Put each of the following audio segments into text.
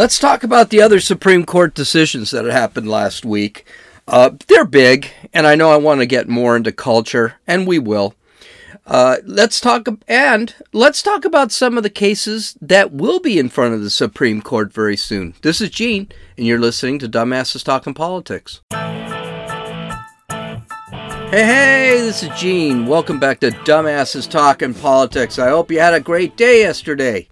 Let's talk about the other Supreme Court decisions that happened last week. Uh, they're big, and I know I want to get more into culture, and we will. Uh, let's talk and let's talk about some of the cases that will be in front of the Supreme Court very soon. This is Gene, and you're listening to Dumbasses Talking Politics. Hey, hey, this is Gene. Welcome back to Dumbasses Talking Politics. I hope you had a great day yesterday.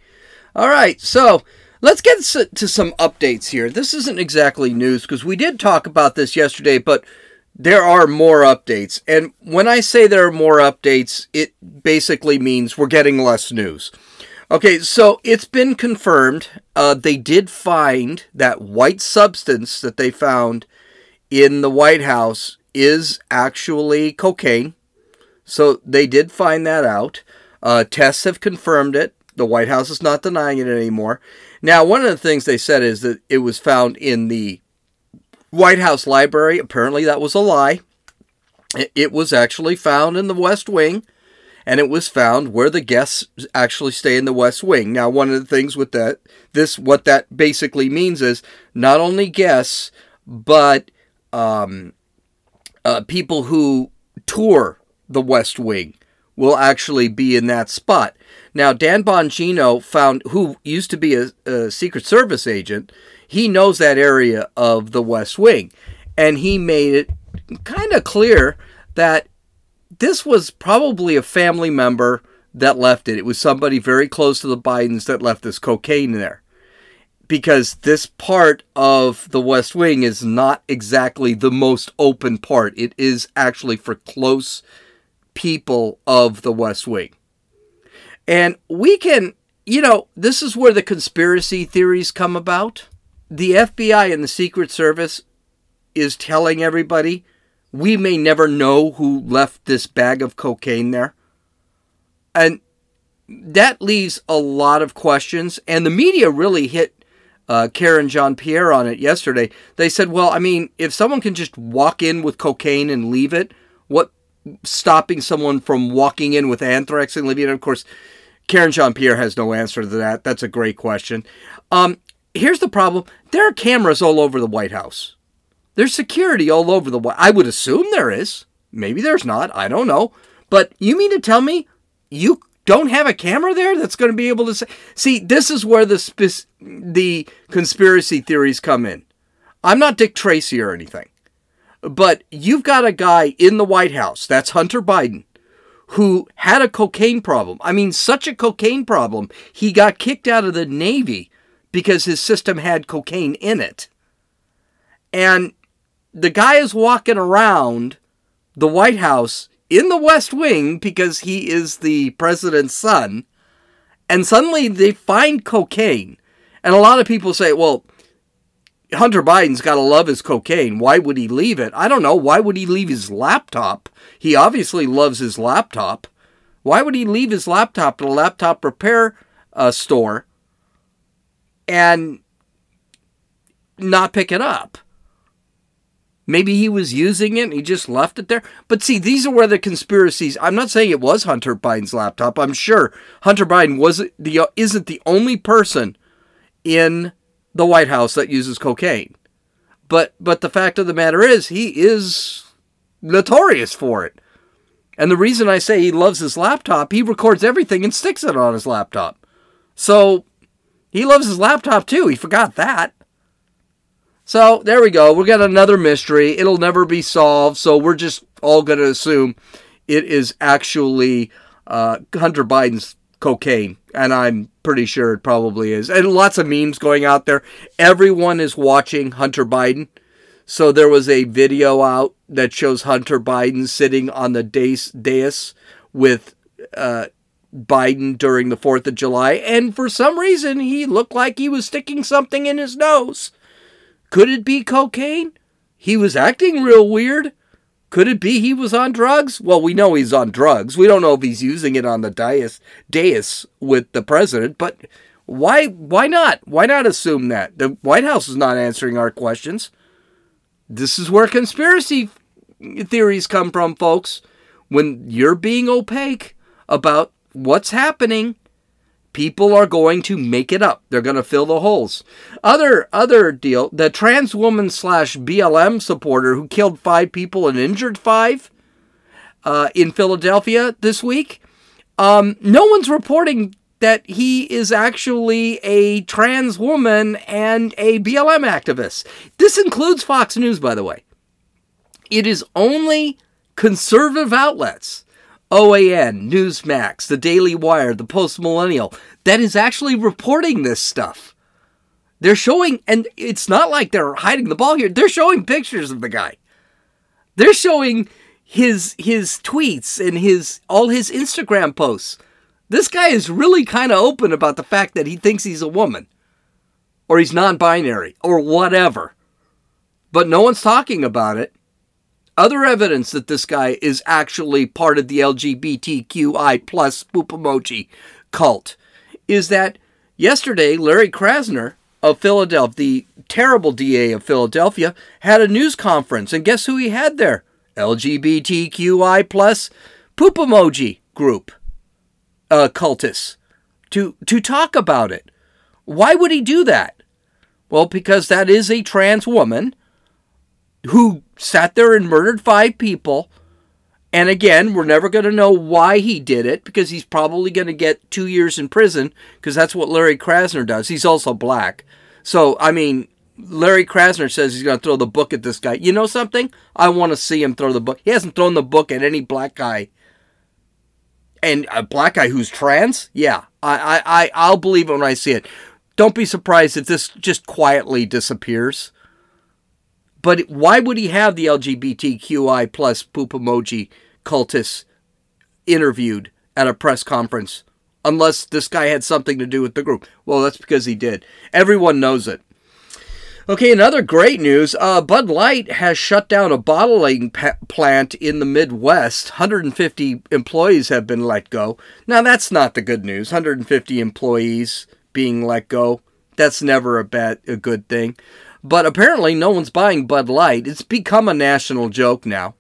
All right, so let's get to some updates here. This isn't exactly news because we did talk about this yesterday, but there are more updates. And when I say there are more updates, it basically means we're getting less news. Okay, so it's been confirmed. Uh, they did find that white substance that they found in the White House is actually cocaine. So they did find that out. Uh, tests have confirmed it. The White House is not denying it anymore. Now, one of the things they said is that it was found in the White House library. Apparently, that was a lie. It was actually found in the West Wing, and it was found where the guests actually stay in the West Wing. Now, one of the things with that, this what that basically means is not only guests, but um, uh, people who tour the West Wing will actually be in that spot. Now, Dan Bongino found, who used to be a, a Secret Service agent, he knows that area of the West Wing. And he made it kind of clear that this was probably a family member that left it. It was somebody very close to the Bidens that left this cocaine there because this part of the West Wing is not exactly the most open part. It is actually for close people of the West Wing. And we can, you know, this is where the conspiracy theories come about. The FBI and the Secret Service is telling everybody we may never know who left this bag of cocaine there. And that leaves a lot of questions. And the media really hit uh, Karine Jean Pierre on it yesterday. They said, well, I mean, if someone can just walk in with cocaine and leave it, what stopping someone from walking in with anthrax and leaving it? Of course, Karine Jean Pierre has no answer to that. That's a great question. Um, here's the problem there are cameras all over the White House. There's security all over the White I would assume there is. Maybe there's not. I don't know. But you mean to tell me you don't have a camera there that's going to be able to say. See, this is where the the conspiracy theories come in. I'm not Dick Tracy or anything, but you've got a guy in the White House. That's Hunter Biden, who had a cocaine problem. I mean, such a cocaine problem, he got kicked out of the Navy because his system had cocaine in it. And the guy is walking around the White House in the West Wing because he is the president's son, and suddenly they find cocaine. And a lot of people say, well, Hunter Biden's got to love his cocaine. Why would he leave it? I don't know. Why would he leave his laptop? He obviously loves his laptop. Why would he leave his laptop at a laptop repair uh, store and not pick it up? Maybe he was using it and he just left it there. But see, these are where the conspiracies. I'm not saying it was Hunter Biden's laptop. I'm sure Hunter Biden was the isn't the only person in the White House that uses cocaine. But but the fact of the matter is he is notorious for it. And the reason I say he loves his laptop, he records everything and sticks it on his laptop. So he loves his laptop too. He forgot that. So there we go. We got another mystery. It'll never be solved. So we're just all going to assume it is actually uh, Hunter Biden's cocaine. And I'm pretty sure it probably is. And lots of memes going out there. Everyone is watching Hunter Biden. So there was a video out that shows Hunter Biden sitting on the dais with uh, Biden during the 4th of July. And for some reason, he looked like he was sticking something in his nose. Could it be cocaine? He was acting real weird. Could it be he was on drugs? Well, we know he's on drugs. We don't know if he's using it on the dais, dais with the president, but why why not? Why not assume that? The White House is not answering our questions. This is where conspiracy theories come from, folks. When you're being opaque about what's happening, People are going to make it up. They're going to fill the holes. Other other deal, the trans woman slash BLM supporter who killed five people and injured five uh, in Philadelphia this week. Um, no one's reporting that he is actually a trans woman and a BLM activist. This includes Fox News, by the way. It is only conservative outlets OAN, Newsmax, The Daily Wire, The Post Millennial, that is actually reporting this stuff. They're showing, and it's not like they're hiding the ball here. They're showing pictures of the guy. They're showing his his tweets and his all his Instagram posts. This guy is really kind of open about the fact that he thinks he's a woman, or he's non-binary, or whatever. But no one's talking about it. Other evidence that this guy is actually part of the LGBTQI plus poop emoji cult is that yesterday Larry Krasner of Philadelphia, the terrible DA of Philadelphia, had a news conference, and guess who he had there? LGBTQI plus poop emoji group uh, cultists to to talk about it. Why would he do that? Well, because that is a trans woman who sat there and murdered five people. And again, we're never going to know why he did it because he's probably going to get two years in prison because that's what Larry Krasner does. He's also black. So, I mean, Larry Krasner says he's going to throw the book at this guy. You know something? I want to see him throw the book. He hasn't thrown the book at any black guy. And a black guy who's trans? Yeah, I, I, I'll believe it when I see it. Don't be surprised if this just quietly disappears. But why would he have the LGBTQI plus poop emoji cultists interviewed at a press conference? Unless this guy had something to do with the group. Well, that's because he did. Everyone knows it. Okay, another great news. Uh, Bud Light has shut down a bottling pa- plant in the Midwest. 150 employees have been let go. Now, that's not the good news. 150 employees being let go. That's never a bad, a good thing. But apparently, no one's buying Bud Light. It's become a national joke now.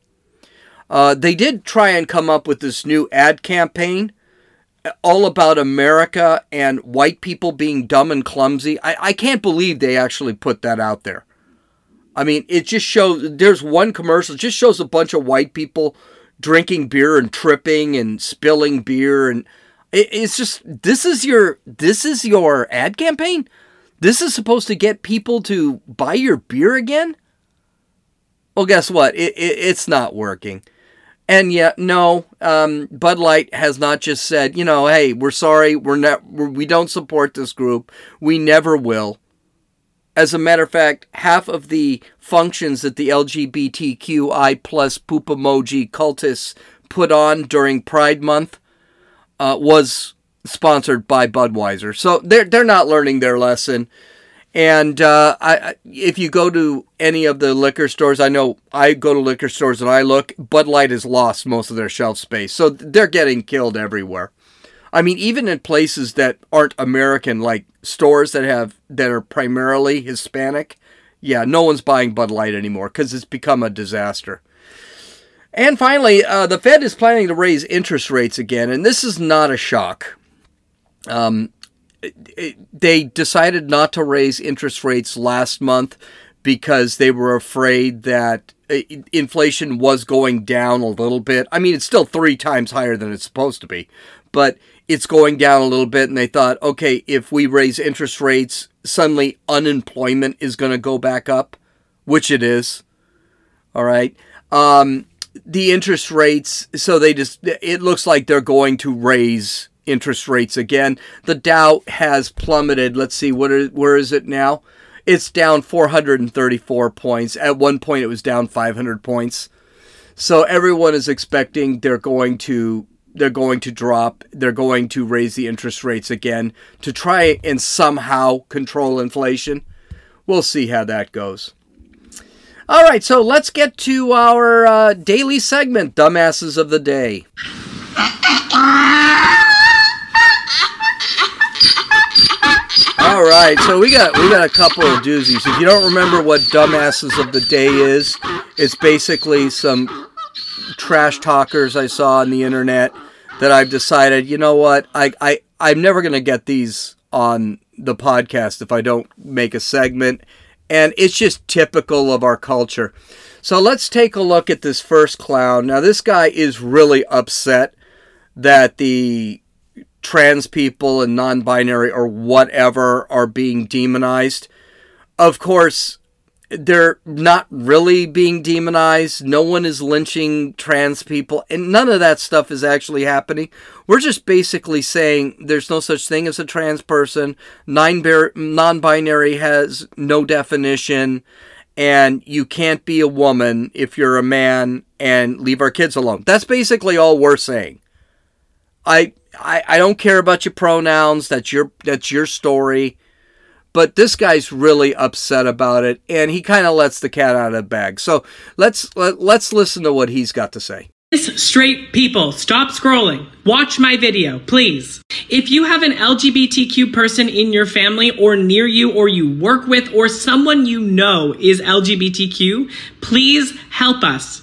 Uh, they did try and come up with this new ad campaign all about America and white people being dumb and clumsy. I, I can't believe they actually put that out there. I mean, it just shows there's one commercial, just shows a bunch of white people drinking beer and tripping and spilling beer and it, it's just this is your this is your ad campaign? This is supposed to get people to buy your beer again? Well, guess what? It, it, it's not working. And yet, no, um, Bud Light has not just said, you know, hey, we're sorry, we're not, we're, we don't support this group, we never will. As a matter of fact, half of the functions that the LGBTQI plus poop emoji cultists put on during Pride Month uh, was sponsored by Budweiser. So they're they're not learning their lesson. And uh, I, if you go to any of the liquor stores, I know I go to liquor stores and I look. Bud Light has lost most of their shelf space, so they're getting killed everywhere. I mean, even in places that aren't American, like stores that have that are primarily Hispanic, yeah, no one's buying Bud Light anymore because it's become a disaster. And finally, uh, the Fed is planning to raise interest rates again, and this is not a shock. Um, they decided not to raise interest rates last month because they were afraid that uh, inflation was going down a little bit. I mean, it's still three times higher than it's supposed to be, but it's going down a little bit. And they thought, okay, if we raise interest rates, suddenly unemployment is going to go back up, which it is. All right. Um, the interest rates, so they just, it looks like they're going to raise interest rates again. The Dow has plummeted. Let's see, what is, where is it now? It's down 434 points. At one point, it was down 500 points. So everyone is expecting they're going to they're going to drop. They're going to raise the interest rates again to try and somehow control inflation. We'll see how that goes. All right, so let's get to our uh, daily segment, Dumbasses of the Day. All right, so we got we got a couple of doozies. If you don't remember what dumbasses of the day is, it's basically some trash talkers I saw on the internet that I've decided, you know what, I I I'm never going to get these on the podcast if I don't make a segment. And it's just typical of our culture. So let's take a look at this first clown. Now, this guy is really upset that the trans people and non binary or whatever are being demonized. Of course, they're not really being demonized. No one is lynching trans people, and none of that stuff is actually happening. We're just basically saying there's no such thing as a trans person. Non binary has no definition, and you can't be a woman if you're a man and leave our kids alone. That's basically all we're saying. I, I, I don't care about your pronouns. That's your that's your story but this guy's really upset about it and he kind of lets the cat out of the bag so let's let, let's listen to what he's got to say Straight people, stop scrolling. Watch my video, please. If you have an LGBTQ person in your family or near you or you work with or someone you know is LGBTQ, please help us.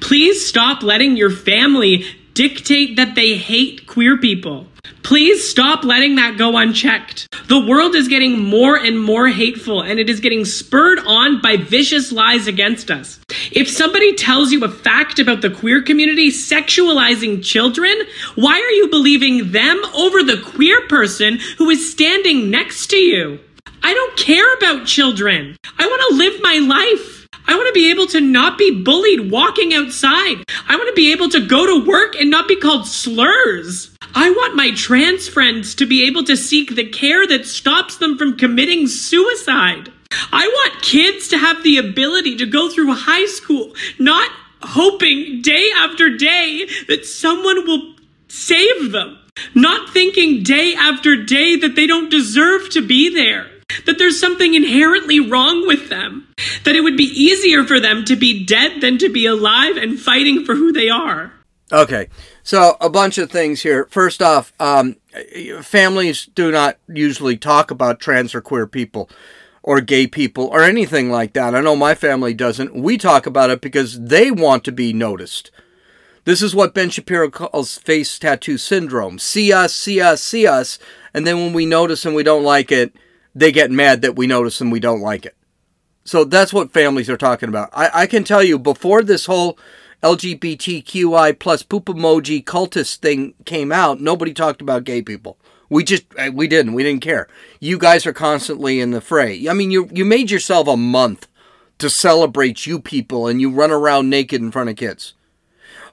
Please stop letting your family dictate that they hate queer people. Please stop letting that go unchecked. The world is getting more and more hateful and it is getting spurred on by vicious lies against us. If somebody tells you a fact about the queer community sexualizing children, why are you believing them over the queer person who is standing next to you? I don't care about children. I want to live my life. I want to be able to not be bullied walking outside. I want to be able to go to work and not be called slurs. I want my trans friends to be able to seek the care that stops them from committing suicide. I want kids to have the ability to go through high school, not hoping day after day that someone will save them, not thinking day after day that they don't deserve to be there that there's something inherently wrong with them, that it would be easier for them to be dead than to be alive and fighting for who they are. Okay, so a bunch of things here. First off, um, families do not usually talk about trans or queer people or gay people or anything like that. I know my family doesn't. We talk about it because they want to be noticed. This is what Ben Shapiro calls face tattoo syndrome. See us, see us, see us, and then when we notice and we don't like it, they get mad that we notice and we don't like it. So that's what families are talking about. I, I can tell you before this whole LGBTQI plus poop emoji cultist thing came out, nobody talked about gay people. We just uh, we didn't. We didn't care. You guys are constantly in the fray. I mean, you you made yourself a month to celebrate you people and you run around naked in front of kids.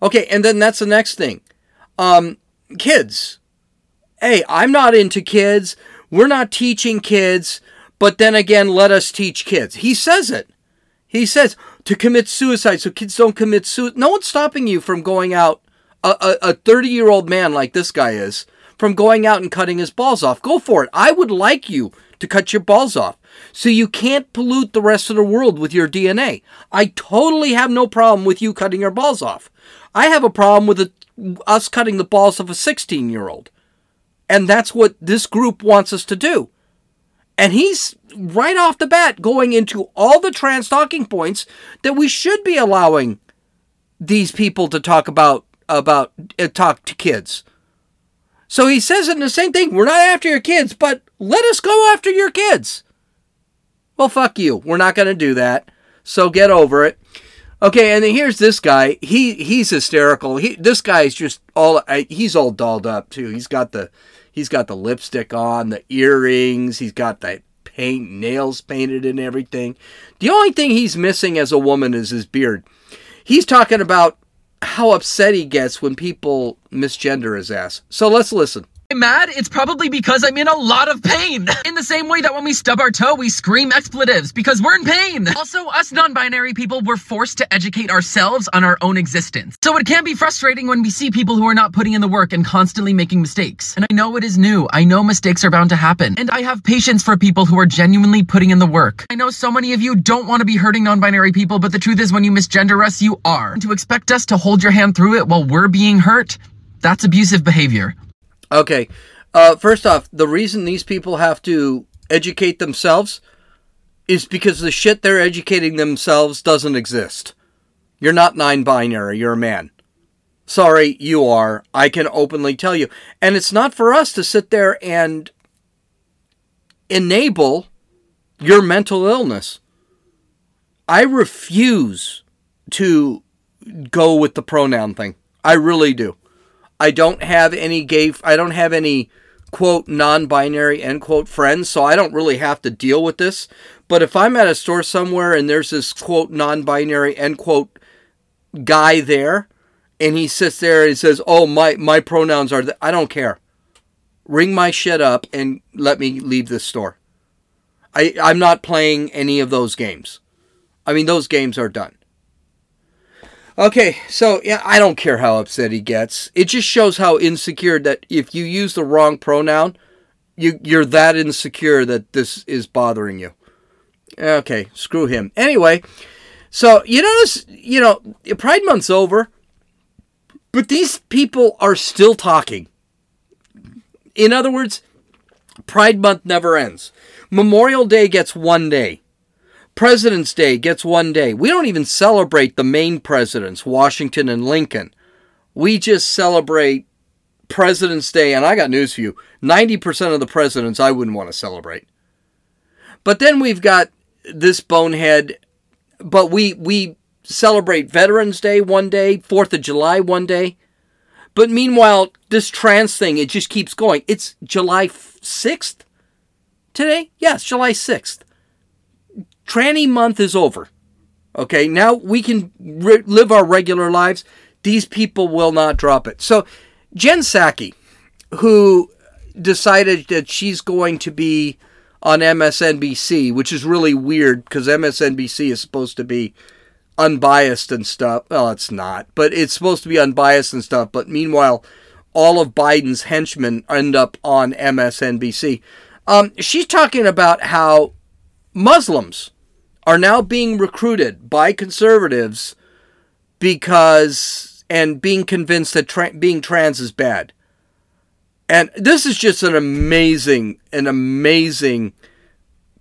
Okay, and then that's the next thing. Um kids. Hey, I'm not into kids. We're not teaching kids, but then again, let us teach kids. He says it. He says to commit suicide so kids don't commit suicide. No one's stopping you from going out, a 30 year old man like this guy is, from going out and cutting his balls off. Go for it. I would like you to cut your balls off so you can't pollute the rest of the world with your DNA. I totally have no problem with you cutting your balls off. I have a problem with us cutting the balls of a 16 year old. And that's what this group wants us to do. And he's right off the bat going into all the trans talking points that we should be allowing these people to talk about about uh, talk to kids. So he says in the same thing, we're not after your kids, but let us go after your kids. Well, fuck you. We're not going to do that. So get over it. Okay, and then here's this guy. He he's hysterical. He this guy's just all he's all dolled up too. He's got the he's got the lipstick on, the earrings, he's got that paint, nails painted and everything. The only thing he's missing as a woman is his beard. He's talking about how upset he gets when people misgender his ass. So let's listen mad? It's probably because I'm in a lot of pain. In the same way that when we stub our toe, we scream expletives because we're in pain. Also, us non-binary people were forced to educate ourselves on our own existence. So it can be frustrating when we see people who are not putting in the work and constantly making mistakes. And I know it is new. I know mistakes are bound to happen. And I have patience for people who are genuinely putting in the work. I know so many of you don't want to be hurting non-binary people, but the truth is when you misgender us, you are. And to expect us to hold your hand through it while we're being hurt, that's abusive behavior. Okay. Uh, first off, the reason these people have to educate themselves is because the shit they're educating themselves doesn't exist. You're not non binary, you're a man. Sorry, you are. I can openly tell you. And it's not for us to sit there and enable your mental illness. I refuse to go with the pronoun thing. I really do. I don't have any gay, I don't have any quote non binary end quote friends, so I don't really have to deal with this. But if I'm at a store somewhere and there's this quote non binary end quote guy there, and he sits there and he says, "Oh, my my pronouns are," th-. I don't care. Ring my shit up and let me leave this store. I I'm not playing any of those games. I mean, those games are done. Okay, so yeah, I don't care how upset he gets. It just shows how insecure that if you use the wrong pronoun, you you're that insecure that this is bothering you. Okay, screw him. Anyway, so you notice, you know, Pride Month's over, but these people are still talking. In other words, Pride Month never ends. Memorial Day gets one day. President's Day gets one day. We don't even celebrate the main presidents, Washington and Lincoln. We just celebrate President's Day, and I got news for you 90% of the presidents I wouldn't want to celebrate. But then we've got this bonehead, but we, we celebrate Veterans Day one day, 4th of July one day. But meanwhile, this trans thing, it just keeps going. It's July 6th today? Yes, July 6th tranny month is over. Okay, now we can re- live our regular lives. These people will not drop it. So, Jen Psaki, who decided that she's going to be on MSNBC, which is really weird because MSNBC is supposed to be unbiased and stuff. Well, it's not, but it's supposed to be unbiased and stuff. But meanwhile, all of Biden's henchmen end up on MSNBC. Um, she's talking about how Muslims are now being recruited by conservatives because and being convinced that tra- being trans is bad. And this is just an amazing, an amazing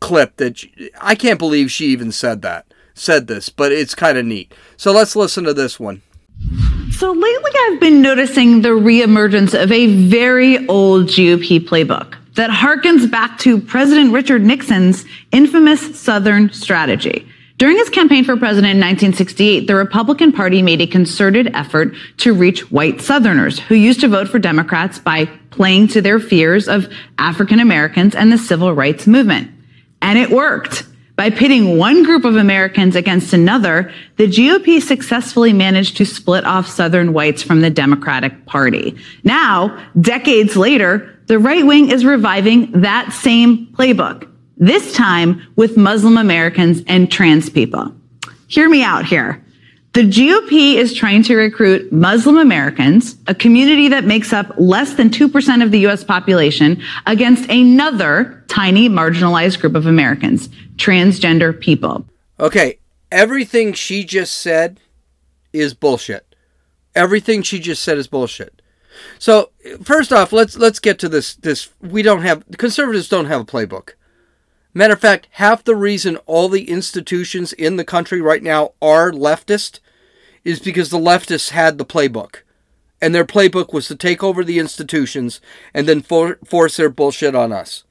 clip that she, I can't believe she even said that, said this, but it's kind of neat. So let's listen to this one. So lately, I've been noticing the reemergence of a very old GOP playbook that harkens back to President Richard Nixon's infamous Southern strategy. During his campaign for president in 1968, the Republican Party made a concerted effort to reach white Southerners who used to vote for Democrats by playing to their fears of African Americans and the civil rights movement. And it worked. By pitting one group of Americans against another, the GOP successfully managed to split off Southern whites from the Democratic Party. Now, decades later, the right wing is reviving that same playbook, this time with Muslim Americans and trans people. Hear me out here. The GOP is trying to recruit Muslim Americans, a community that makes up less than 2% of the US population, against another tiny marginalized group of Americans, transgender people. Okay, everything she just said is bullshit. Everything she just said is bullshit. So first off, let's let's get to this. This we don't have conservatives don't have a playbook. Matter of fact, half the reason all the institutions in the country right now are leftist is because the leftists had the playbook. And their playbook was to take over the institutions and then for, force their bullshit on us.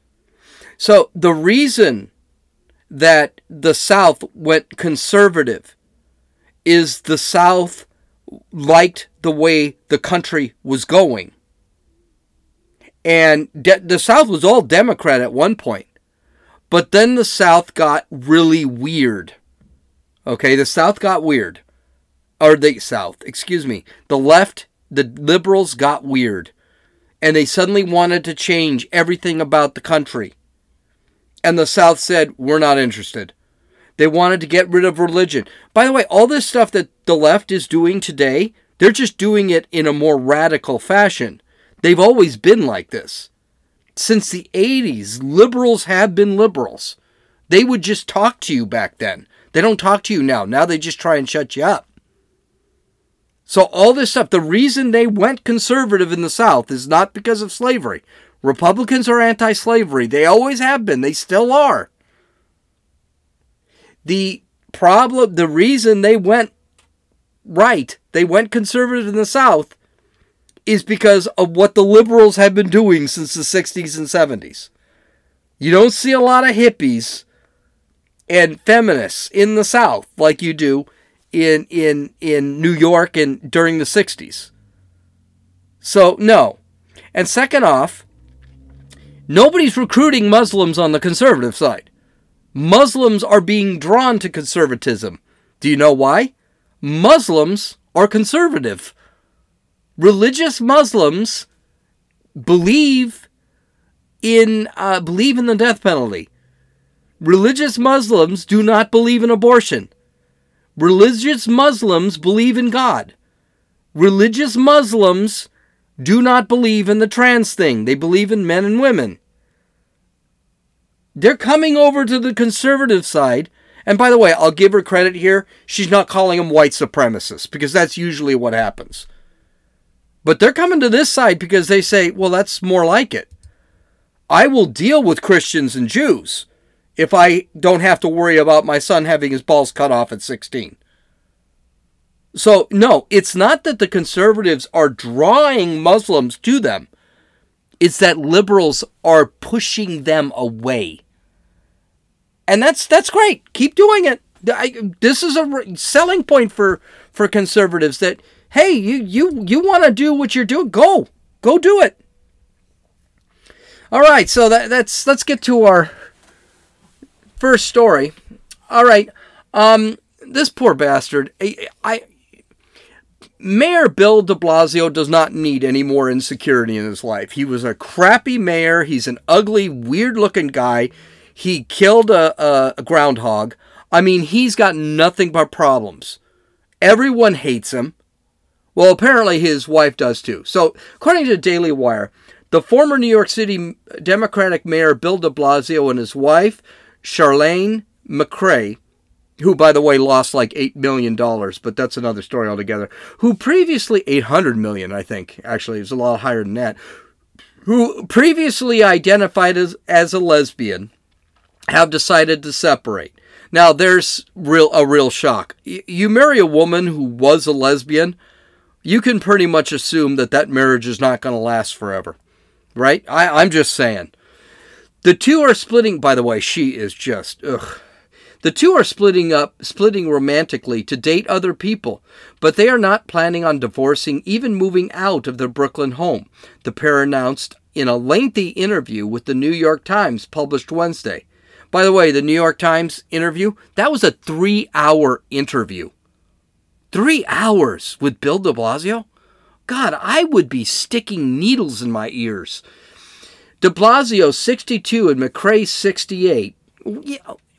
So the reason that the South went conservative is the South liked the way the country was going. And de- the South was all Democrat at one point. But then the South got really weird. Okay, the South got weird. Or the South, excuse me. The left, the liberals got weird. And they suddenly wanted to change everything about the country. And the South said, We're not interested. They wanted to get rid of religion. By the way, all this stuff that the left is doing today, they're just doing it in a more radical fashion. They've always been like this. Since the 80s, liberals have been liberals. They would just talk to you back then. They don't talk to you now. Now they just try and shut you up. So, all this stuff, the reason they went conservative in the South is not because of slavery. Republicans are anti slavery. They always have been. They still are. The problem, the reason they went right they went conservative in the South is because of what the liberals have been doing since the 60s and 70s. You don't see a lot of hippies and feminists in the South like you do in in in New York and during the 60s. So, no. And second off, nobody's recruiting Muslims on the conservative side. Muslims are being drawn to conservatism. Do you know why? Muslims are conservative. Religious Muslims believe in uh, believe in the death penalty. Religious Muslims do not believe in abortion. Religious Muslims believe in God. Religious Muslims do not believe in the trans thing. They believe in men and women. They're coming over to the conservative side. And by the way, I'll give her credit here. She's not calling them white supremacists because that's usually what happens. But they're coming to this side because they say, well, that's more like it. I will deal with Christians and Jews if I don't have to worry about my son having his balls cut off at 16. So, no, it's not that the conservatives are drawing Muslims to them. It's that liberals are pushing them away. And that's that's great. Keep doing it. I, this is a selling point for for conservatives that hey, you you you want to do what you're doing, go. Go do it. All right, so that, that's let's get to our first story. All right. Um this poor bastard. I, I Mayor Bill de Blasio does not need any more insecurity in his life. He was a crappy mayor. He's an ugly, weird looking guy. He killed a, a, a, groundhog. I mean, he's got nothing but problems. Everyone hates him. Well, apparently his wife does too. So, according to Daily Wire, the former New York City Democratic Mayor Bill de Blasio and his wife, Chirlane McCray, who, by the way, lost like $8 million, but that's another story altogether, who previously, 800 million, I think, actually, was a lot higher than that, who previously identified as, as a lesbian, have decided to separate. Now, there's real a real shock. You marry a woman who was a lesbian, you can pretty much assume that that marriage is not going to last forever, right? I, I'm just saying. The two are splitting. By the way, she is just ugh. The two are splitting up, splitting romantically to date other people, but they are not planning on divorcing, even moving out of their Brooklyn home. The pair announced in a lengthy interview with the New York Times published Wednesday. By the way, the New York Times interview, that was a three hour interview. Three hours with Bill de Blasio? God, I would be sticking needles in my ears. De Blasio, 62, and McCray, 68.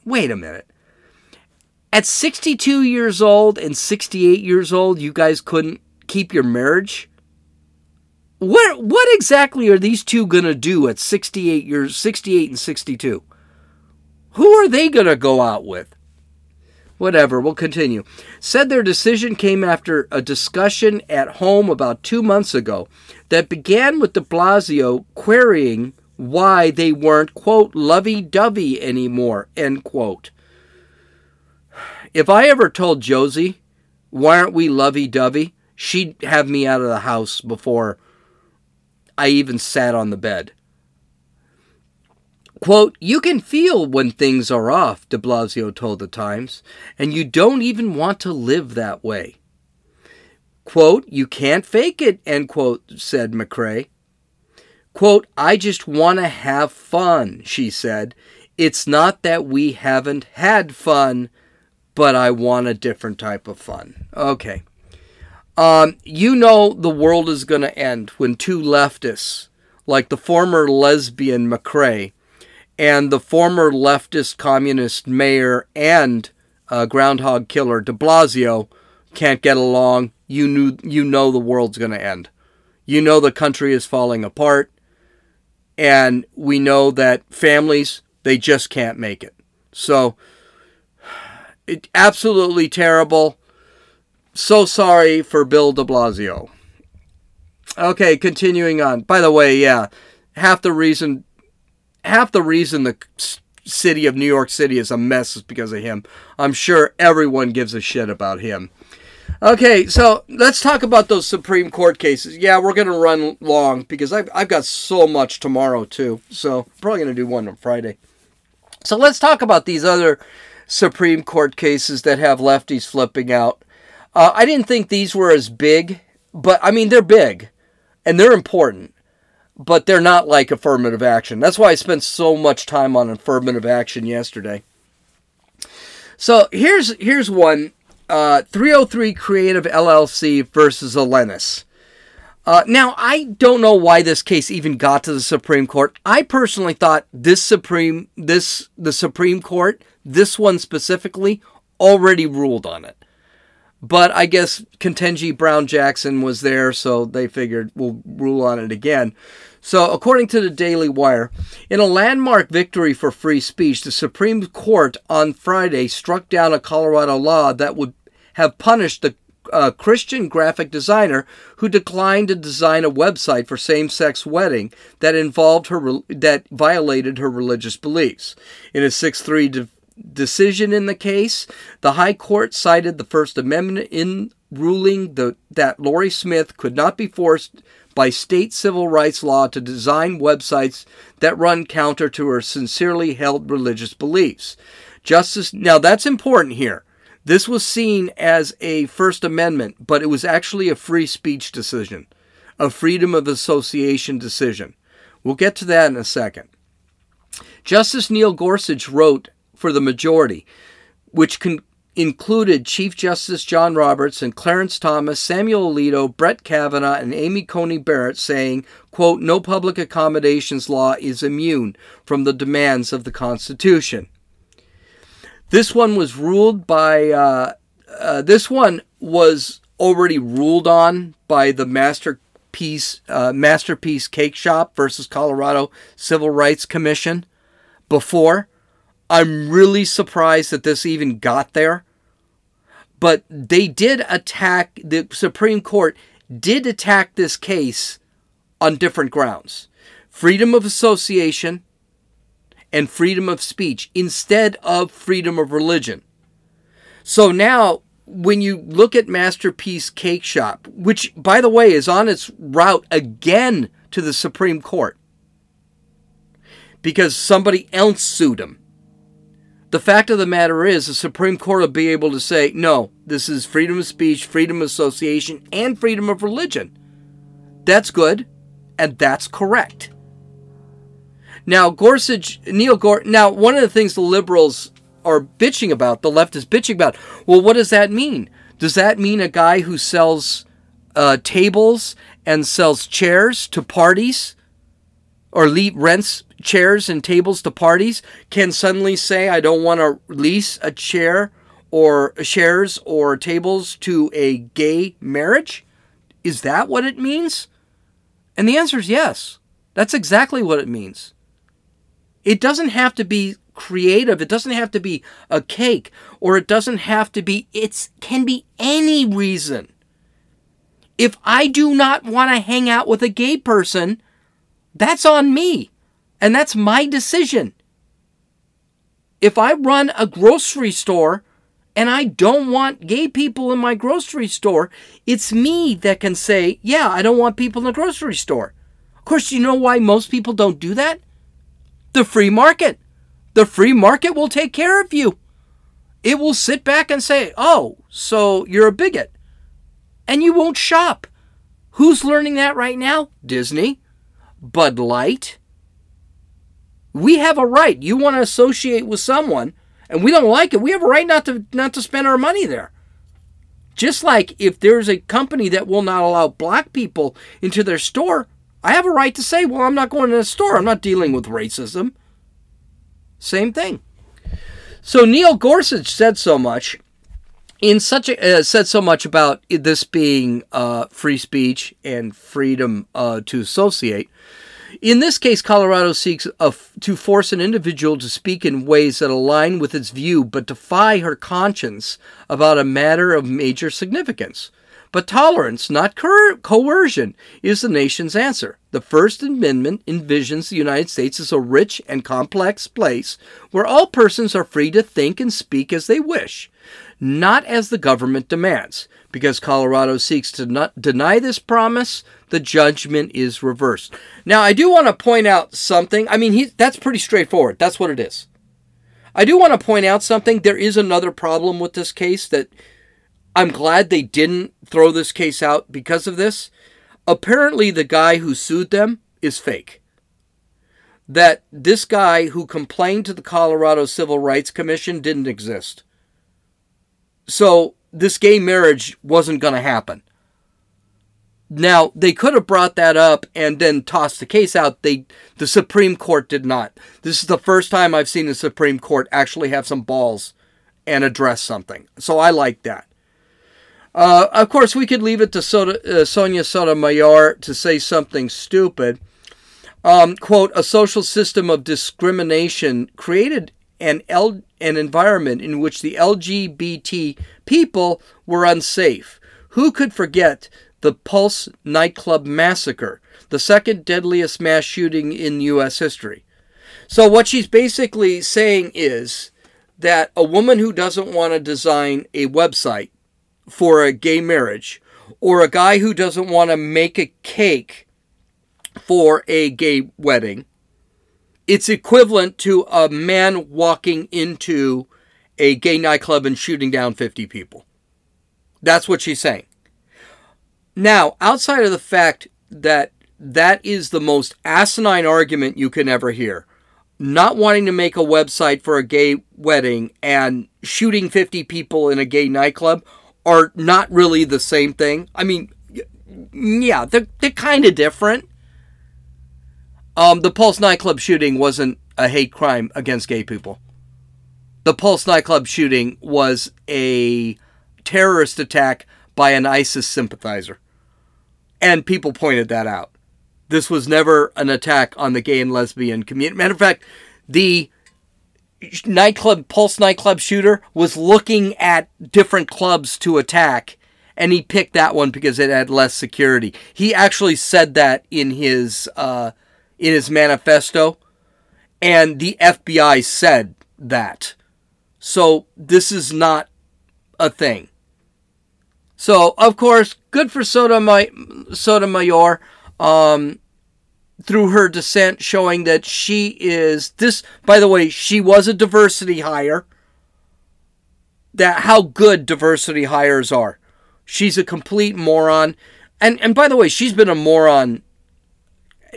Wait a minute. At 62 years old and 68 years old, you guys couldn't keep your marriage? What what exactly are these two going to do at 68 years 68 and 62? Who are they going to go out with? Whatever, we'll continue. Said their decision came after a discussion at home about 2 months ago that began with de Blasio querying why they weren't quote lovey-dovey anymore, end quote. If I ever told Josie, why aren't we lovey dovey, she'd have me out of the house before I even sat on the bed. Quote, you can feel when things are off, de Blasio told the Times, and you don't even want to live that way. Quote, you can't fake it, end quote, said McCray. Quote, I just want to have fun, she said. It's not that we haven't had fun, but I want a different type of fun. Okay. Um, you know the world is going to end when two leftists, like the former lesbian McCray and the former leftist communist mayor and uh, groundhog killer de Blasio, can't get along. You knew, you know the world's going to end. You know the country is falling apart, and we know that families they just can't make it. So it, absolutely terrible. So sorry for Bill de Blasio. Okay, continuing on. By the way, yeah, half the reason half the reason the city of New York City is a mess is because of him. I'm sure everyone gives a shit about him. Okay, so let's talk about those Supreme Court cases. Yeah, we're going to run long because I've, I've got so much tomorrow, too. So, probably going to do one on Friday. So, let's talk about these other Supreme Court cases that have lefties flipping out. Uh, I didn't think these were as big, but I mean, they're big and they're important, but they're not like affirmative action. That's why I spent so much time on affirmative action yesterday. So, here's, here's one uh, 303 Creative LLC versus Elenis. Uh, now, I don't know why this case even got to the Supreme Court. I personally thought this Supreme, this the Supreme Court, this one specifically, already ruled on it. But I guess Ketanji Brown Jackson was there, so they figured we'll rule on it again. So, according to the Daily Wire, in a landmark victory for free speech, the Supreme Court on Friday struck down a Colorado law that would have punished the uh, Christian graphic designer who declined to design a website for same-sex wedding that involved her that violated her religious beliefs. In a 6-3 de- decision in the case, the High Court cited the First Amendment in ruling the, that Lorie Smith could not be forced by state civil rights law to design websites that run counter to her sincerely held religious beliefs. Justice now that's important here. This was seen as a First Amendment, but it was actually a free speech decision, a freedom of association decision. We'll get to that in a second. Justice Neil Gorsuch wrote for the majority, which con- included Chief Justice John Roberts and Clarence Thomas, Samuel Alito, Brett Kavanaugh, and Amy Coney Barrett, saying, quote, No public accommodations law is immune from the demands of the Constitution. This one was ruled by, uh, uh, this one was already ruled on by the Masterpiece, uh, Masterpiece Cake Shop versus Colorado Civil Rights Commission before. I'm really surprised that this even got there. But they did attack, the Supreme Court did attack this case on different grounds freedom of association and freedom of speech instead of freedom of religion. So now, when you look at Masterpiece Cake Shop, which, by the way, is on its route again to the Supreme Court because somebody else sued them. The fact of the matter is, the Supreme Court will be able to say, no, this is freedom of speech, freedom of association, and freedom of religion. That's good, and that's correct. Now, Gorsuch, Neil Gorsuch, now, one of the things the liberals are bitching about, the left is bitching about, well, what does that mean? Does that mean a guy who sells uh, tables and sells chairs to parties or le- rents chairs and tables to parties can suddenly say, I don't want to lease a chair or chairs or tables to a gay marriage? Is that what it means? And the answer is yes. That's exactly what it means. It doesn't have to be creative. It doesn't have to be a cake or it doesn't have to be it can be any reason. If I do not want to hang out with a gay person, that's on me. And that's my decision. If I run a grocery store and I don't want gay people in my grocery store, it's me that can say, yeah, I don't want people in the grocery store. Of course, you know why most people don't do that? The free market. The free market will take care of you. It will sit back and say, oh, so you're a bigot. And you won't shop. Who's learning that right now? Disney, Bud Light. We have a right. You want to associate with someone and we don't like it, we have a right not to not to spend our money there. Just like if there's a company that will not allow black people into their store, I have a right to say, well, I'm not going to the store. I'm not dealing with racism. Same thing. So Neil Gorsuch said so much in such a, uh, said so much about this being uh, free speech and freedom uh, to associate. In this case, Colorado seeks a, to force an individual to speak in ways that align with its view but defy her conscience about a matter of major significance. But tolerance, not coer- coercion, is the nation's answer. The First Amendment envisions the United States as a rich and complex place where all persons are free to think and speak as they wish. not as the government demands. Because Colorado seeks to deny this promise, the judgment is reversed. Now, I do want to point out something. I mean, he, that's pretty straightforward. That's what it is. I do want to point out something. There is another problem with this case that I'm glad they didn't throw this case out because of this. Apparently, the guy who sued them is fake. That this guy who complained to the Colorado Civil Rights Commission didn't exist. So, this gay marriage wasn't going to happen. Now, they could have brought that up and then tossed the case out. They the Supreme Court did not. This is the first time I've seen the Supreme Court actually have some balls and address something. So I like that. Uh, of course, we could leave it to Soda, uh, Sonia Sotomayor to say something stupid. Um, quote, a social system of discrimination created an, L- an environment in which the LGBT people were unsafe. Who could forget the Pulse nightclub massacre, the second deadliest mass shooting in U.S. history. So, what she's basically saying is that a woman who doesn't want to design a website for a gay marriage, or a guy who doesn't want to make a cake for a gay wedding, it's equivalent to a man walking into a gay nightclub and shooting down 50 people. That's what she's saying. Now, outside of the fact that that is the most asinine argument you can ever hear, not wanting to make a website for a gay wedding and shooting 50 people in a gay nightclub are not really the same thing. I mean, yeah, they're, they're kind of different. Um, the Pulse nightclub shooting wasn't a hate crime against gay people. The Pulse nightclub shooting was a terrorist attack by an ISIS sympathizer. And people pointed that out. This was never an attack on the gay and lesbian community. Matter of fact, the nightclub, Pulse nightclub shooter was looking at different clubs to attack, and he picked that one because it had less security. He actually said that in his uh, in his manifesto, and the FBI said that. So this is not a thing. So, of course, good for Sotomayor um, through her dissent, showing that she is this. By the way, she was a diversity hire. That how good diversity hires are. She's a complete moron, and and by the way, she's been a moron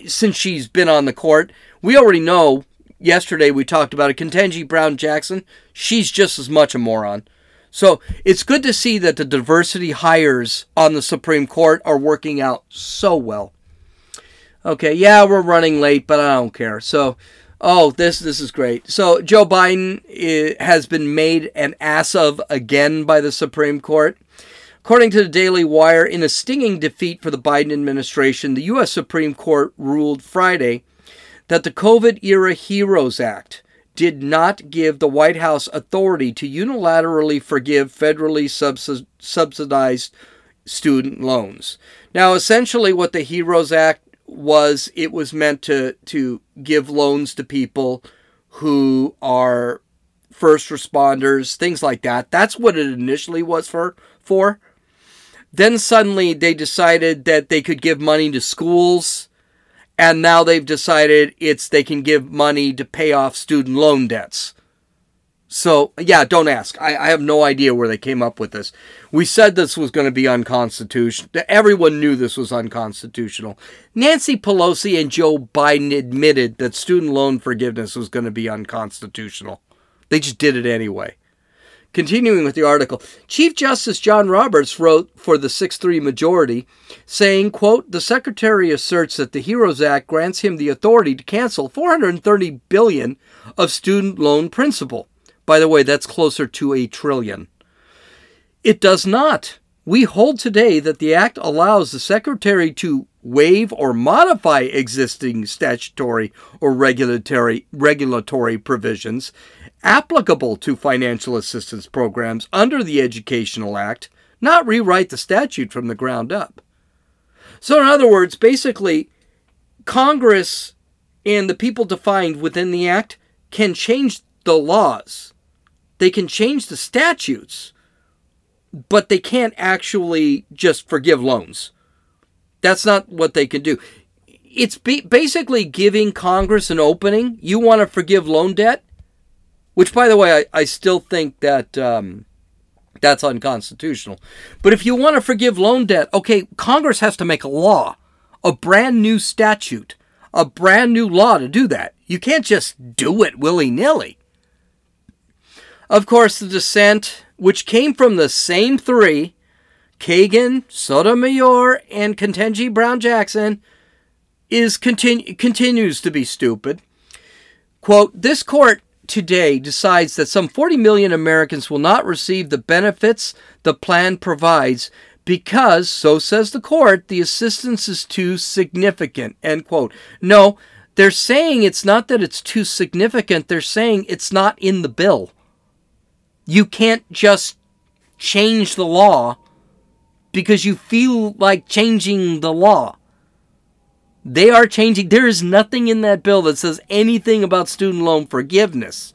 since she's been on the court. We already know. Yesterday we talked about it. Ketanji Brown Jackson. She's just as much a moron. So it's good to see that the diversity hires on the Supreme Court are working out so well. Okay, yeah, we're running late, but I don't care. So, oh, this this is great. So Joe Biden eh, has been made an ass of again by the Supreme Court. According to the Daily Wire, in a stinging defeat for the Biden administration, the U.S. Supreme Court ruled Friday that the COVID era HEROES Act did not give the White House authority to unilaterally forgive federally subsidized student loans. Now, essentially, what the HEROES Act was, it was meant to, to give loans to people who are first responders, things like that. That's what it initially was for. for. Then suddenly they decided that they could give money to schools and now they've decided it's they can give money to pay off student loan debts. So, yeah, don't ask. I, I have no idea where they came up with this. We said this was going to be unconstitutional. Everyone knew this was unconstitutional. Nancy Pelosi and Joe Biden admitted that student loan forgiveness was going to be unconstitutional. They just did it anyway. Continuing with the article, Chief Justice John Roberts wrote for the 6-3 majority, saying, quote, The Secretary asserts that the HEROES Act grants him the authority to cancel 430 billion of student loan principal. By the way, that's closer to a trillion. It does not. We hold today that the Act allows the Secretary to waive or modify existing statutory or regulatory regulatory provisions applicable to financial assistance programs under the Educational Act, not rewrite the statute from the ground up. So, in other words, basically, Congress and the people defined within the Act can change the laws, they can change the statutes, but they can't actually just forgive loans. That's not what they can do. It's basically giving Congress an opening. You want to forgive loan debt, which, by the way, I, I still think that um, that's unconstitutional. But if you want to forgive loan debt, okay, Congress has to make a law, a brand new statute, a brand new law to do that. You can't just do it willy nilly. Of course, the dissent, which came from the same three Kagan, Sotomayor, and Ketanji Brown Jackson, is continu- continues to be stupid. Quote, this court today decides that some 40 million Americans will not receive the benefits the plan provides because, so says the court, the assistance is too significant. End quote. No, they're saying it's not that it's too significant, they're saying it's not in the bill. You can't just change the law because you feel like changing the law. They are changing. There is nothing in that bill that says anything about student loan forgiveness.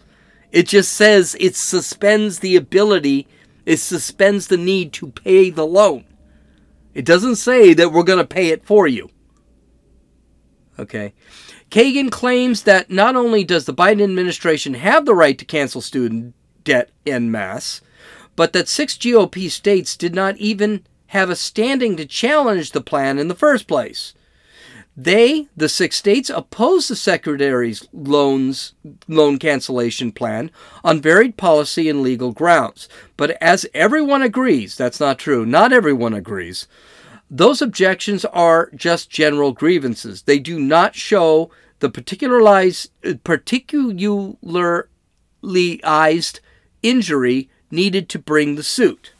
It just says it suspends the ability, it suspends the need to pay the loan. It doesn't say that we're going to pay it for you. Okay. Kagan claims that not only does the Biden administration have the right to cancel student debt en masse, but that six GOP states did not even have a standing to challenge the plan in the first place. They, the six states, opposed the Secretary's loans loan cancellation plan on varied policy and legal grounds. But as everyone agrees, that's not true. Not everyone agrees. Those objections are just general grievances. They do not show the particularized, particularized injury needed to bring the suit.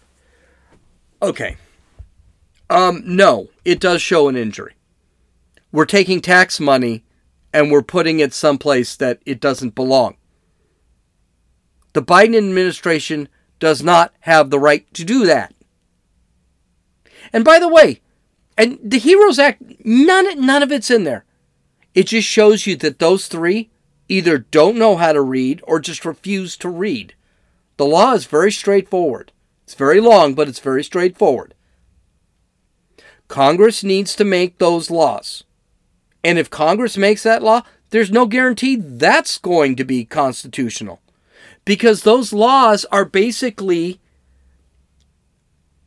Okay. Um, no, it does show an injury we're taking tax money and we're putting it someplace that it doesn't belong. The Biden administration does not have the right to do that. And by the way, and the Heroes Act, none, none of it's in there. It just shows you that those three either don't know how to read or just refuse to read. The law is very straightforward. It's very long, but it's very straightforward. Congress needs to make those laws. And if Congress makes that law, there's no guarantee that's going to be constitutional. Because those laws are basically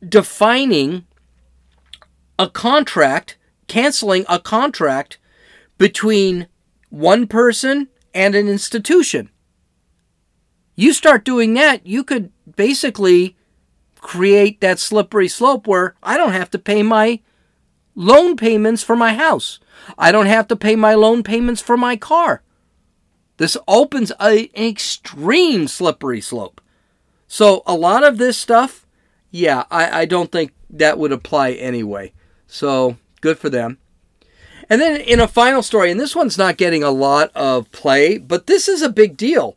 defining a contract, canceling a contract between one person and an institution. You start doing that, you could basically create that slippery slope where I don't have to pay my loan payments for my house. I don't have to pay my loan payments for my car. This opens a, an extreme slippery slope. So, a lot of this stuff, yeah, I, I don't think that would apply anyway. So, good for them. And then, in a final story, and this one's not getting a lot of play, but this is a big deal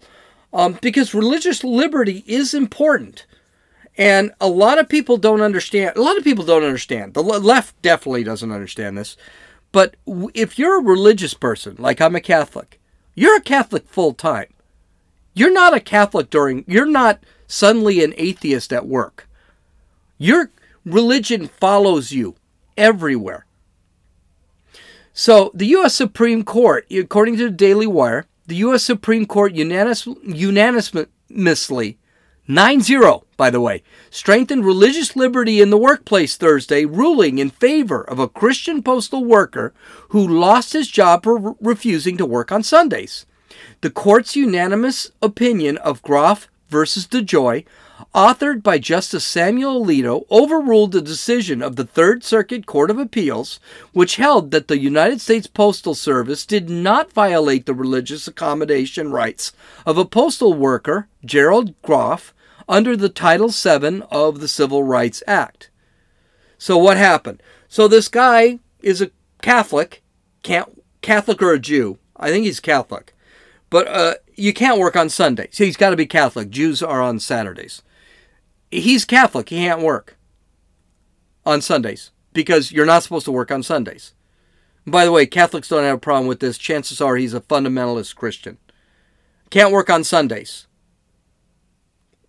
um, because religious liberty is important. And a lot of people don't understand. A lot of people don't understand. The left definitely doesn't understand this. But if you're a religious person, like I'm a Catholic, you're a Catholic full time. You're not a Catholic during, you're not suddenly an atheist at work. Your religion follows you everywhere. So, the U.S. Supreme Court, according to the Daily Wire, the U.S. Supreme Court unanimous, unanimously 9 0, by the way, strengthened religious liberty in the workplace Thursday, ruling in favor of a Christian postal worker who lost his job for refusing to work on Sundays. The court's unanimous opinion of Groff versus DeJoy authored by Justice Samuel Alito, overruled the decision of the Third Circuit Court of Appeals, which held that the United States Postal Service did not violate the religious accommodation rights of a postal worker, Gerald Groff, under the Title VII of the Civil Rights Act. So what happened? So this guy is a Catholic, can't Catholic or a Jew. I think he's Catholic, but uh, you can't work on Sundays. He's got to be Catholic. Jews are on Saturdays. He's Catholic. He can't work on Sundays because you're not supposed to work on Sundays. by the way, Catholics don't have a problem with this. Chances are he's a fundamentalist Christian. Can't work on Sundays.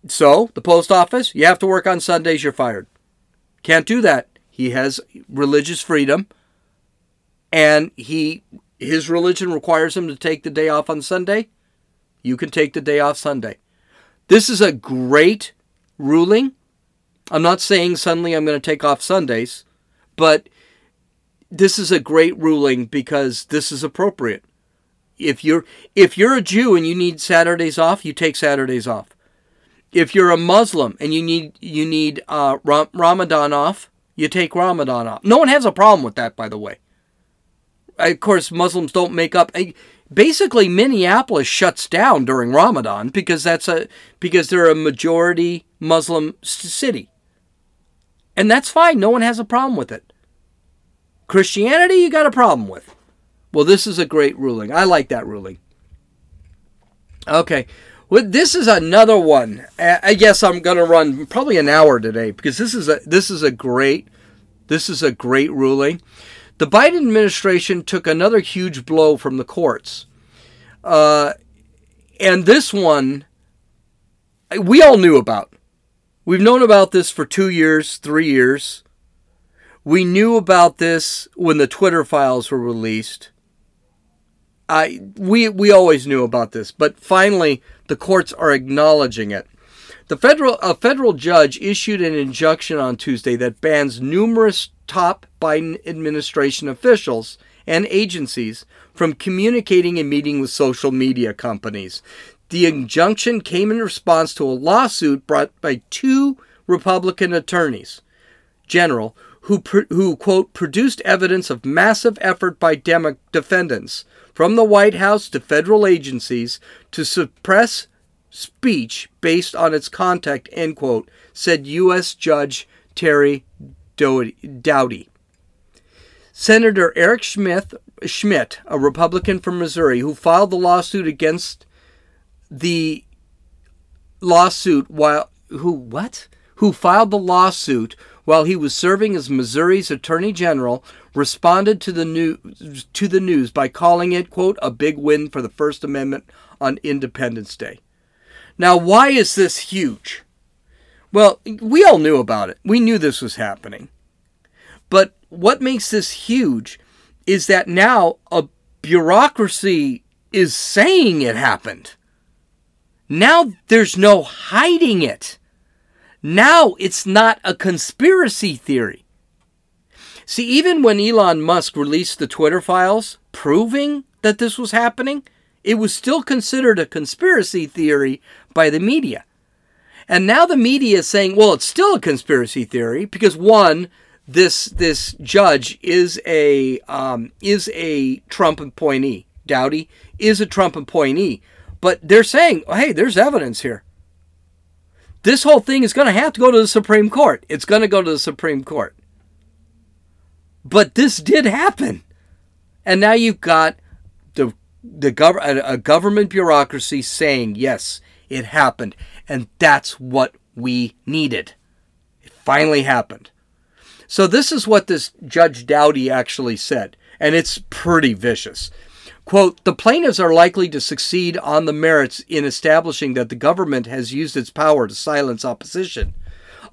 So, the post office, you have to work on Sundays, you're fired. Can't do that. He has religious freedom and he his religion requires him to take the day off on Sunday. You can take the day off Sunday. This is a great ruling. I'm not saying suddenly I'm going to take off Sundays, but this is a great ruling because this is appropriate. If you're if you're a Jew and you need Saturdays off, you take Saturdays off. If you're a Muslim and you need you need uh, Ramadan off, you take Ramadan off. No one has a problem with that, by the way. Of course, Muslims don't make up. Basically, Minneapolis shuts down during Ramadan because that's a because they're a majority Muslim city, and that's fine. No one has a problem with it. Christianity, you got a problem with. Well, this is a great ruling. I like that ruling. Okay. Well, this is another one. I guess I'm going to run probably an hour today because this is a this is a great this is a great ruling. The Biden administration took another huge blow from the courts. Uh, and this one we all knew about. We've known about this for 2 years, 3 years. We knew about this when the Twitter files were released. I we we always knew about this, but finally the courts are acknowledging it. The federal a federal judge issued an injunction on Tuesday that bans numerous top Biden administration officials and agencies from communicating and meeting with social media companies. The injunction came in response to a lawsuit brought by two Republican attorneys general who, who quote produced evidence of massive effort by Demo- defendants from the White House to federal agencies to suppress speech based on its content, end quote, said U.S. Judge Terry Doughty. Senator Eric Schmitt, Schmitt, a Republican from Missouri, who filed the lawsuit against the lawsuit while who what? Who filed the lawsuit while he was serving as Missouri's Attorney General, responded to the news to the news by calling it quote a big win for the First Amendment on Independence Day. Now, why is this huge? Well, we all knew about it. We knew this was happening. But what makes this huge is that now a bureaucracy is saying it happened. Now there's no hiding it. Now it's not a conspiracy theory. See, even when Elon Musk released the Twitter files proving that this was happening, it was still considered a conspiracy theory by the media. And now the media is saying, well, it's still a conspiracy theory because one, this this judge is a um, is a Trump appointee. Doughty is a Trump appointee, but they're saying, oh, hey, there's evidence here. This whole thing is going to have to go to the Supreme Court. It's going to go to the Supreme Court. But this did happen. And now you've got the the gov- a government bureaucracy saying, "Yes, it happened." And that's what we needed. It finally happened. So this is what this Judge Doughty actually said, and it's pretty vicious. Quote, the plaintiffs are likely to succeed on the merits in establishing that the government has used its power to silence opposition.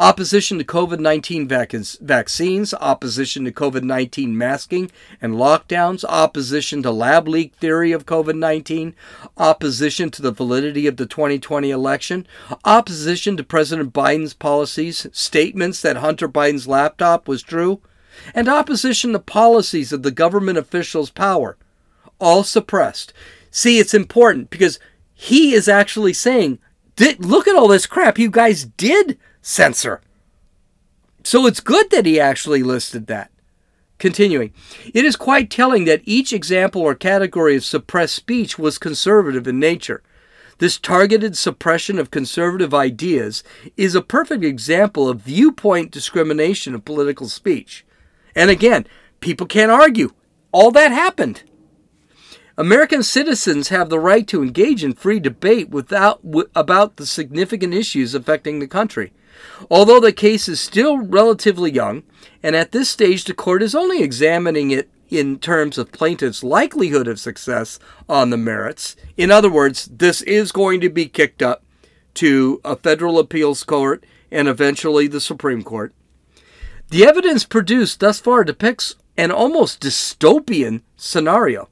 Opposition to COVID 19 vac- vaccines, opposition to COVID 19 masking and lockdowns, opposition to lab leak theory of COVID 19, opposition to the validity of the 2020 election, opposition to President Biden's policies, statements that Hunter Biden's laptop was true, and opposition to policies of the government officials' power all suppressed. See, it's important because he is actually saying, look at all this crap you guys did censor. So it's good that he actually listed that. Continuing, it is quite telling that each example or category of suppressed speech was conservative in nature. This targeted suppression of conservative ideas is a perfect example of viewpoint discrimination of political speech. And again, people can't argue. All that happened. American citizens have the right to engage in free debate without, w- about the significant issues affecting the country. Although the case is still relatively young, and at this stage the court is only examining it in terms of plaintiff's likelihood of success on the merits. In other words, this is going to be kicked up to a federal appeals court and eventually the Supreme Court. The evidence produced thus far depicts an almost dystopian scenario.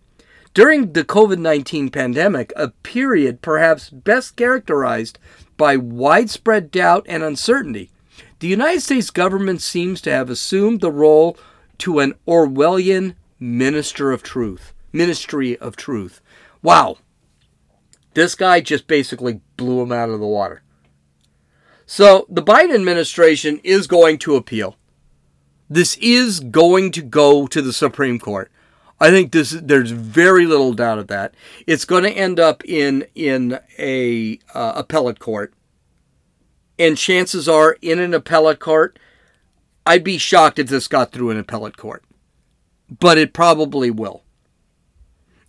During the COVID 19 pandemic, a period perhaps best characterized by widespread doubt and uncertainty, the United States government seems to have assumed the role to an Orwellian minister of truth, ministry of truth. Wow. This guy just basically blew him out of the water. So the Biden administration is going to appeal. This is going to go to the Supreme Court. I think this there's very little doubt of that. It's going to end up in in a uh, appellate court. And chances are in an appellate court, I'd be shocked if this got through an appellate court. But it probably will.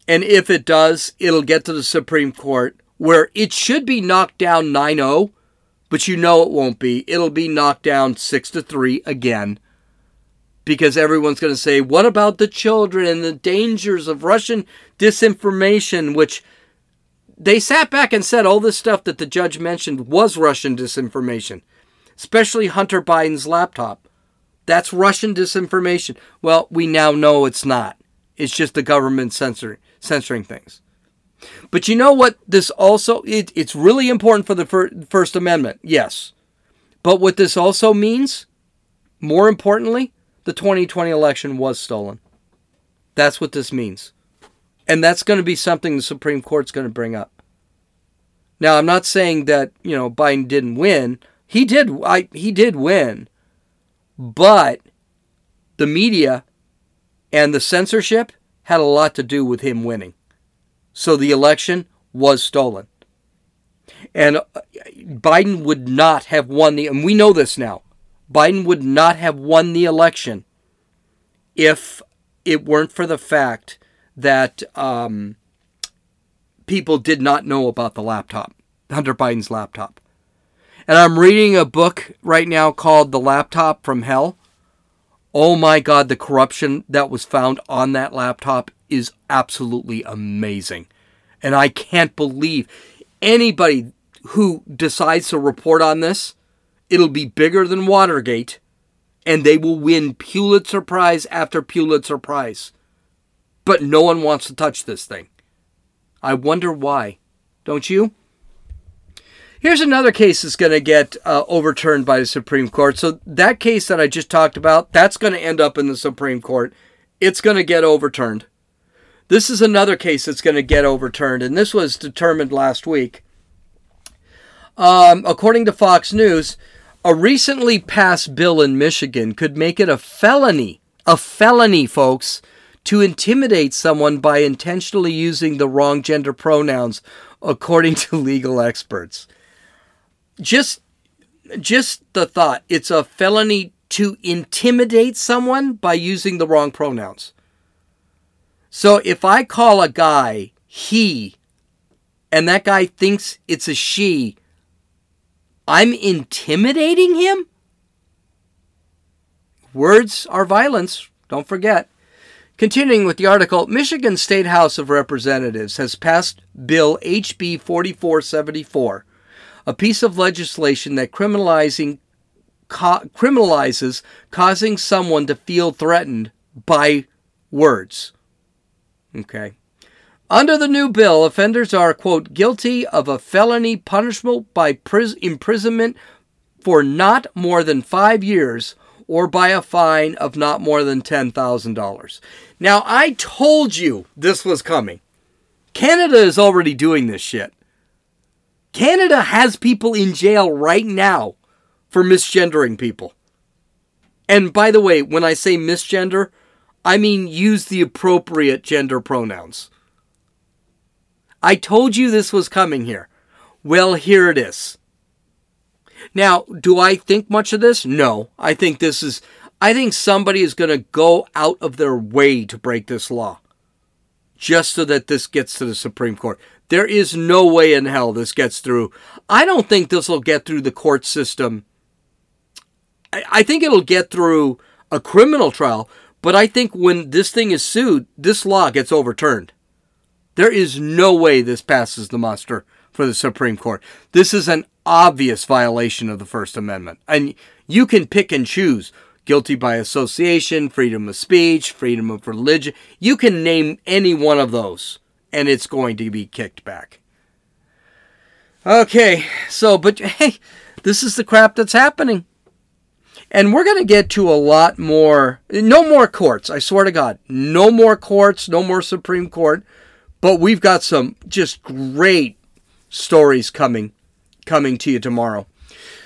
And if it does, it'll get to the Supreme Court where it should be knocked down 9-0, but you know it won't be. It'll be knocked down 6 to 3 again because everyone's going to say, what about the children and the dangers of Russian disinformation, which they sat back and said all this stuff that the judge mentioned was Russian disinformation, especially Hunter Biden's laptop. That's Russian disinformation. Well, we now know it's not. It's just the government censoring, censoring things. But you know what? This also, it, it's really important for the fir- First Amendment, yes. But what this also means, more importantly, the 2020 election was stolen. That's what this means. And that's going to be something the Supreme Court's going to bring up. Now, I'm not saying that, you know, Biden didn't win. He did I he did win. But the media and the censorship had a lot to do with him winning. So the election was stolen. And uh, Biden would not have won the and we know this now. Biden would not have won the election if it weren't for the fact that um, people did not know about the laptop, Hunter Biden's laptop. And I'm reading a book right now called The Laptop from Hell. Oh my God, the corruption that was found on that laptop is absolutely amazing. And I can't believe anybody who decides to report on this It'll be bigger than Watergate, and they will win Pulitzer Prize after Pulitzer Prize. But no one wants to touch this thing. I wonder why. Don't you? Here's another case that's going to get uh, overturned by the Supreme Court. So, that case that I just talked about, that's going to end up in the Supreme Court. It's going to get overturned. This is another case that's going to get overturned, and this was determined last week. Um, according to Fox News, a recently passed bill in Michigan could make it a felony, a felony, folks, to intimidate someone by intentionally using the wrong gender pronouns, according to legal experts. Just, just the thought, it's a felony to intimidate someone by using the wrong pronouns. So if I call a guy he, and that guy thinks it's a she, I'm intimidating him? Words are violence, don't forget. Continuing with the article, Michigan State House of Representatives has passed Bill HB 4474, a piece of legislation that criminalizing co- criminalizes causing someone to feel threatened by words. Okay. Under the new bill, offenders are, quote, guilty of a felony punishable by pris- imprisonment for not more than five years or by a fine of not more than $10,000. Now, I told you this was coming. Canada is already doing this shit. Canada has people in jail right now for misgendering people. And by the way, when I say misgender, I mean use the appropriate gender pronouns. I told you this was coming here. Well, here it is. Now, do I think much of this? No. I think this is, I think somebody is going to go out of their way to break this law just so that this gets to the Supreme Court. There is no way in hell this gets through. I don't think this will get through the court system. I, I think it'll get through a criminal trial, but I think when this thing is sued, this law gets overturned. There is no way this passes the muster for the Supreme Court. This is an obvious violation of the First Amendment. And you can pick and choose guilty by association, freedom of speech, freedom of religion. You can name any one of those, and it's going to be kicked back. Okay, so, but hey, this is the crap that's happening. And we're going to get to a lot more, no more courts, I swear to God. No more courts, no more Supreme Court. But we've got some just great stories coming coming to you tomorrow.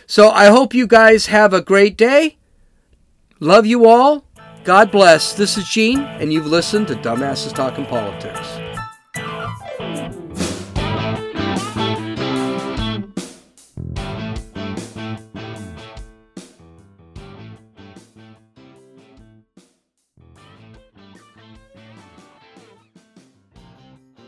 So I hope you guys have a great day. Love you all. God bless. This is Gene, and you've listened to Dumbasses Talking Politics.